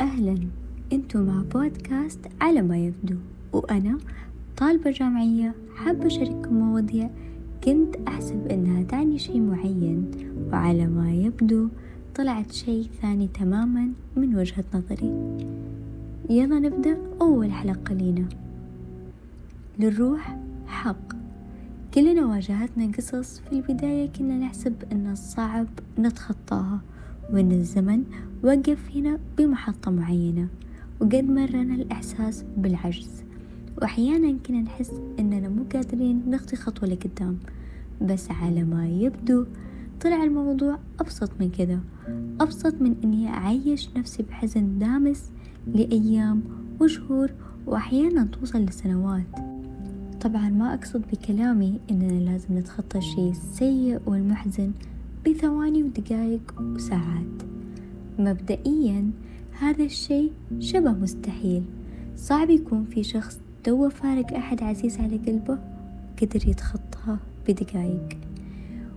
أهلا. أنتم مع بودكاست على ما يبدو. وأنا طالبة جامعية حابة أشارككم مواضيع كنت أحسب أنها تعني شيء معين. وعلى ما يبدو طلعت شيء ثاني تماما من وجهة نظري. يلا نبدأ أول حلقة لينا. للروح حق. كلنا واجهتنا قصص في البداية كنا نحسب أن صعب نتخطاها وأن الزمن وقف هنا بمحطة معينة وقد مرنا الإحساس بالعجز. وأحيانا كنا نحس أننا مو قادرين نخطي خطوة لقدام بس على ما يبدو طلع الموضوع أبسط من كذا أبسط من أني أعيش نفسي بحزن دامس لأيام وشهور وأحيانا توصل لسنوات. طبعا ما أقصد بكلامي إننا لازم نتخطى الشيء السيء والمحزن بثواني ودقايق وساعات. مبدئيا هذا الشيء شبه مستحيل. صعب يكون في شخص تو فارق أحد عزيز على قلبه قدر يتخطاها بدقايق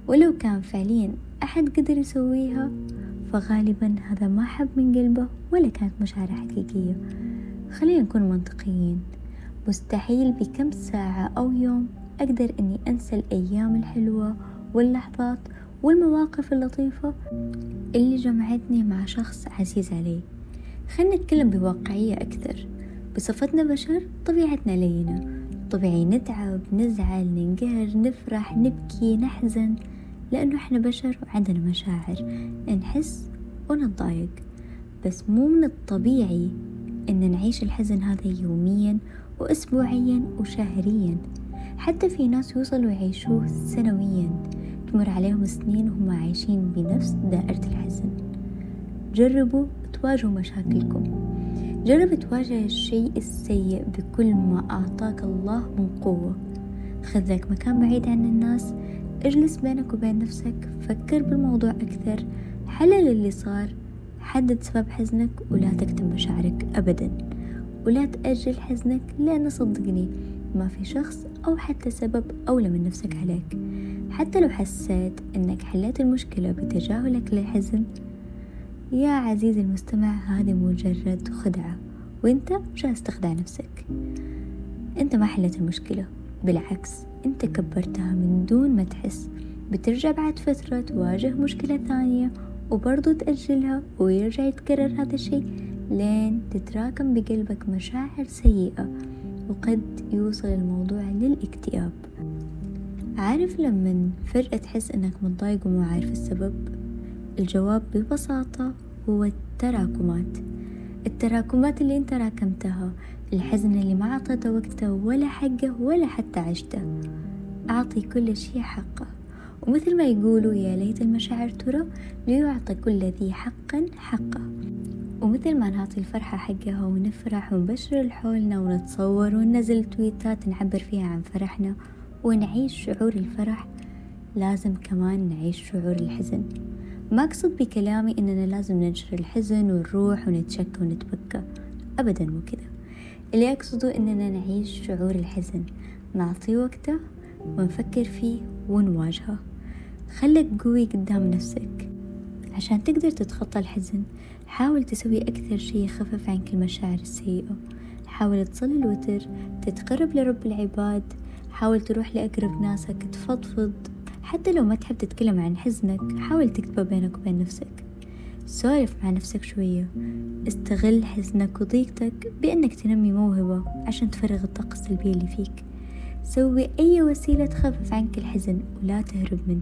ولو كان فعليا أحد قدر يسويها فغالبا هذا ما حب من قلبه ولا كانت مشاعره حقيقية. خلينا نكون منطقيين. مستحيل بكم ساعة أو يوم أقدر أني أنسى الأيام الحلوة واللحظات والمواقف اللطيفة اللي جمعتني مع شخص عزيز علي. خلنا نتكلم بواقعية أكثر. بصفتنا بشر طبيعتنا لينة. طبيعي نتعب نزعل ننقهر نفرح نبكي نحزن لأنه إحنا بشر وعندنا مشاعر. نحس ونتضايق. بس مو من الطبيعي إن نعيش الحزن هذا يوميا وأسبوعيا وشهريا. حتى في ناس يوصلوا يعيشوه سنويا. تمر عليهم سنين وهم عايشين بنفس دائرة الحزن. جربوا تواجهوا مشاكلكم. جرب تواجه الشيء السيء بكل ما أعطاك الله من قوة. خذ لك مكان بعيد عن الناس. اجلس بينك وبين نفسك. فكر بالموضوع أكثر. حلل اللي صار. حدد سبب حزنك ولا تكتم مشاعرك أبدا. ولا تأجل حزنك لأن صدقني ما في شخص أو حتى سبب أولى من نفسك عليك. حتى لو حسيت أنك حليت المشكلة بتجاهلك للحزن يا عزيزي المستمع هذه مجرد خدعة وإنت جالس تخدع نفسك. إنت ما حليت المشكلة بالعكس إنت كبرتها من دون ما تحس. بترجع بعد فترة تواجه مشكلة ثانية وبرضو تأجلها ويرجع يتكرر هذا الشيء لين تتراكم بقلبك مشاعر سيئة وقد يوصل الموضوع للاكتئاب. عارف لما فجأة تحس إنك متضايق ومو عارف السبب؟ الجواب ببساطة هو التراكمات. التراكمات اللي انت راكمتها الحزن اللي ما عطيته وقته ولا حقه ولا حتى عشته أعطي كل شيء حقه. ومثل ما يقولوا يا ليت المشاعر ترى ليعطي كل ذي حق حقه. ومثل ما نعطي الفرحة حقها ونفرح ونبشر لحولنا ونتصور وننزل تويتات نعبر فيها عن فرحنا ونعيش شعور الفرح لازم كمان نعيش شعور الحزن. ما أقصد بكلامي إننا لازم ننشر الحزن ونروح ونتشكى ونتبكى. أبدا مو كذا. اللي أقصده إننا نعيش شعور الحزن. نعطيه وقته ونفكر فيه ونواجهه. خلك قوي قدام نفسك. عشان تقدر تتخطى الحزن حاول تسوي أكثر شي يخفف عنك المشاعر السيئة. حاول تصلي الوتر تتقرب لرب العباد حاول تروح لأقرب ناسك تفضفض. حتى لو ما تحب تتكلم عن حزنك حاول تكتبه بينك وبين نفسك. سولف مع نفسك شوية. استغل حزنك وضيقتك بأنك تنمي موهبة عشان تفرغ الطاقة السلبية اللي فيك. سوي أي وسيلة تخفف عنك الحزن ولا تهرب منه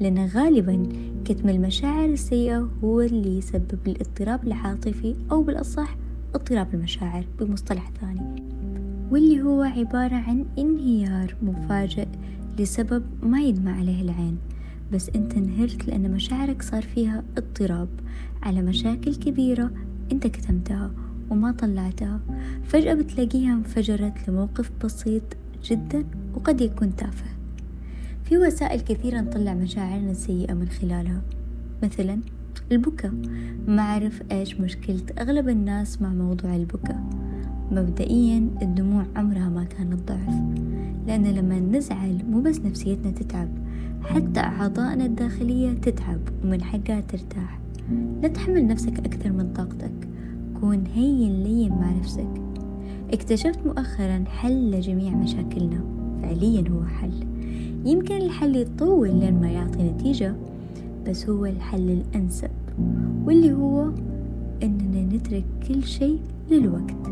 لأن غالبا كتم المشاعر السيئة هو اللي يسبب الاضطراب العاطفي أو بالأصح اضطراب المشاعر بمصطلح ثاني واللي هو عبارة عن انهيار مفاجئ لسبب ما يدمع عليه العين. بس أنت انهرت لأن مشاعرك صار فيها اضطراب على مشاكل كبيرة أنت كتمتها وما طلعتها. فجأة بتلاقيها انفجرت لموقف بسيط جدا وقد يكون تافه. في وسائل كثيرة نطلع مشاعرنا السيئة من خلالها. مثلا البكاء. ما أعرف إيش مشكلة أغلب الناس مع موضوع البكاء. مبدئيا الدموع عمرها ما كانت ضعف لأن لما نزعل مو بس نفسيتنا تتعب حتى أعضائنا الداخلية تتعب ومن حقها ترتاح. لا تحمل نفسك أكثر من طاقتك. كون هين لين مع نفسك. اكتشفت مؤخرا حل لجميع مشاكلنا. فعليا هو حل. يمكن الحل يطول لين ما يعطي نتيجة بس هو الحل الأنسب واللي هو إننا نترك كل شيء للوقت.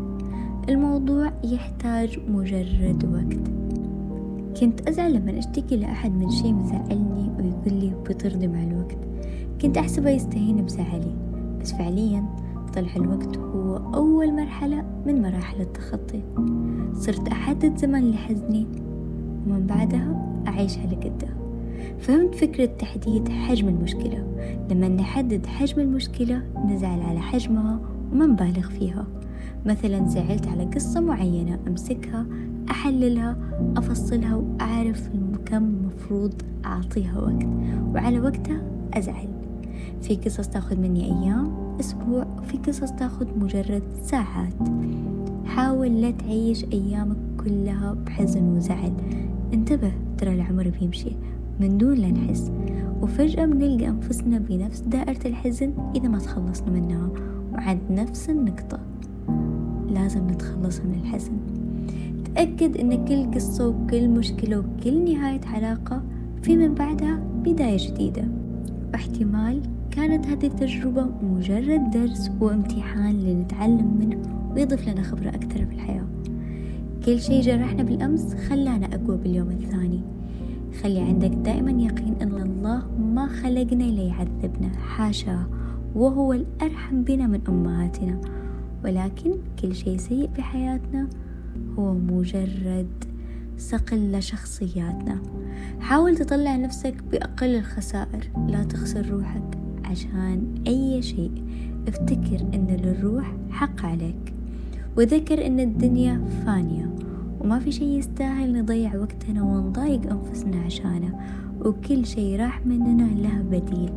الموضوع يحتاج مجرد وقت. كنت أزعل لما أشتكي لأحد من شيء مزعلني ويقول لي بترضي مع الوقت. كنت أحسبه يستهين بزعلي بس فعليا طلع الوقت هو أول مرحلة من مراحل التخطي. صرت أحدد زمن لحزني ومن بعدها أعيشها لقدام. فهمت فكرة تحديد حجم المشكلة. لما نحدد حجم المشكلة نزعل على حجمها وما نبالغ فيها. مثلا زعلت على قصة معينة أمسكها أحللها أفصلها وأعرف كم مفروض أعطيها وقت. وعلى وقتها أزعل. في قصص تاخذ مني أيام أسبوع وفي قصص تاخذ مجرد ساعات. حاول لا تعيش أيامك كلها بحزن وزعل. انتبه ترى العمر بيمشي. من دون لا نحس. وفجأة بنلقى أنفسنا بنفس دائرة الحزن إذا ما تخلصنا منها. وعند نفس النقطة. لازم نتخلص من الحزن. تأكد أن كل قصة وكل مشكلة وكل نهاية علاقة في من بعدها بداية جديدة. واحتمال كانت هذه التجربة مجرد درس وامتحان لنتعلم منه ويضيف لنا خبرة أكثر في الحياة. كل شيء جرحنا بالأمس خلانا أقوى باليوم الثاني. خلي عندك دائما يقين أن الله ما خلقنا ليعذبنا حاشا وهو الأرحم بنا من أمهاتنا. ولكن كل شيء سيء في حياتنا هو مجرد صقل لشخصياتنا حاول تطلع نفسك بأقل الخسائر. لا تخسر روحك عشان أي شيء. افتكر أن للروح حق عليك. وذكر أن الدنيا فانية. وما في شي يستاهل نضيع وقتنا ونضايق أنفسنا عشانه. وكل شي راح مننا له بديل.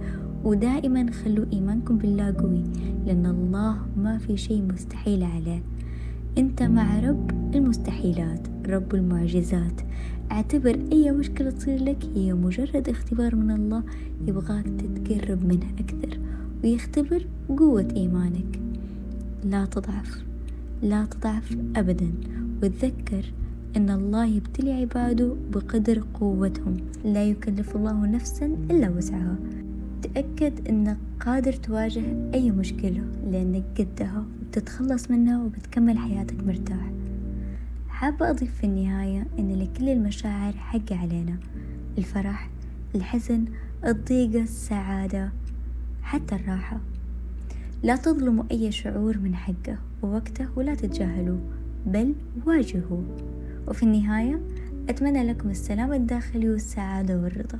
ودائما خلوا إيمانكم بالله قوي لأن الله ما في شي مستحيل عليه. أنت مع رب المستحيلات رب المعجزات. اعتبر أي مشكلة تصير لك هي مجرد اختبار من الله يبغاك تتقرب منه أكثر ويختبر قوة إيمانك. لا تضعف لا تضعف أبدا. وتذكر أن الله يبتلي عباده بقدر قوتهم. لا يكلف الله نفسا إلا وسعها. تأكد أنك قادر تواجه أي مشكلة لأنك قدها وبتتخلص منها وبتكمل حياتك مرتاح. حابة أضيف في النهاية أن لكل المشاعر حق علينا الفرح الحزن الضيقة السعادة حتى الراحة. لا تظلموا أي شعور من حقه ووقته ولا تتجاهلوه بل واجهوه. وفي النهاية أتمنى لكم السلام الداخلي والسعادة والرضا.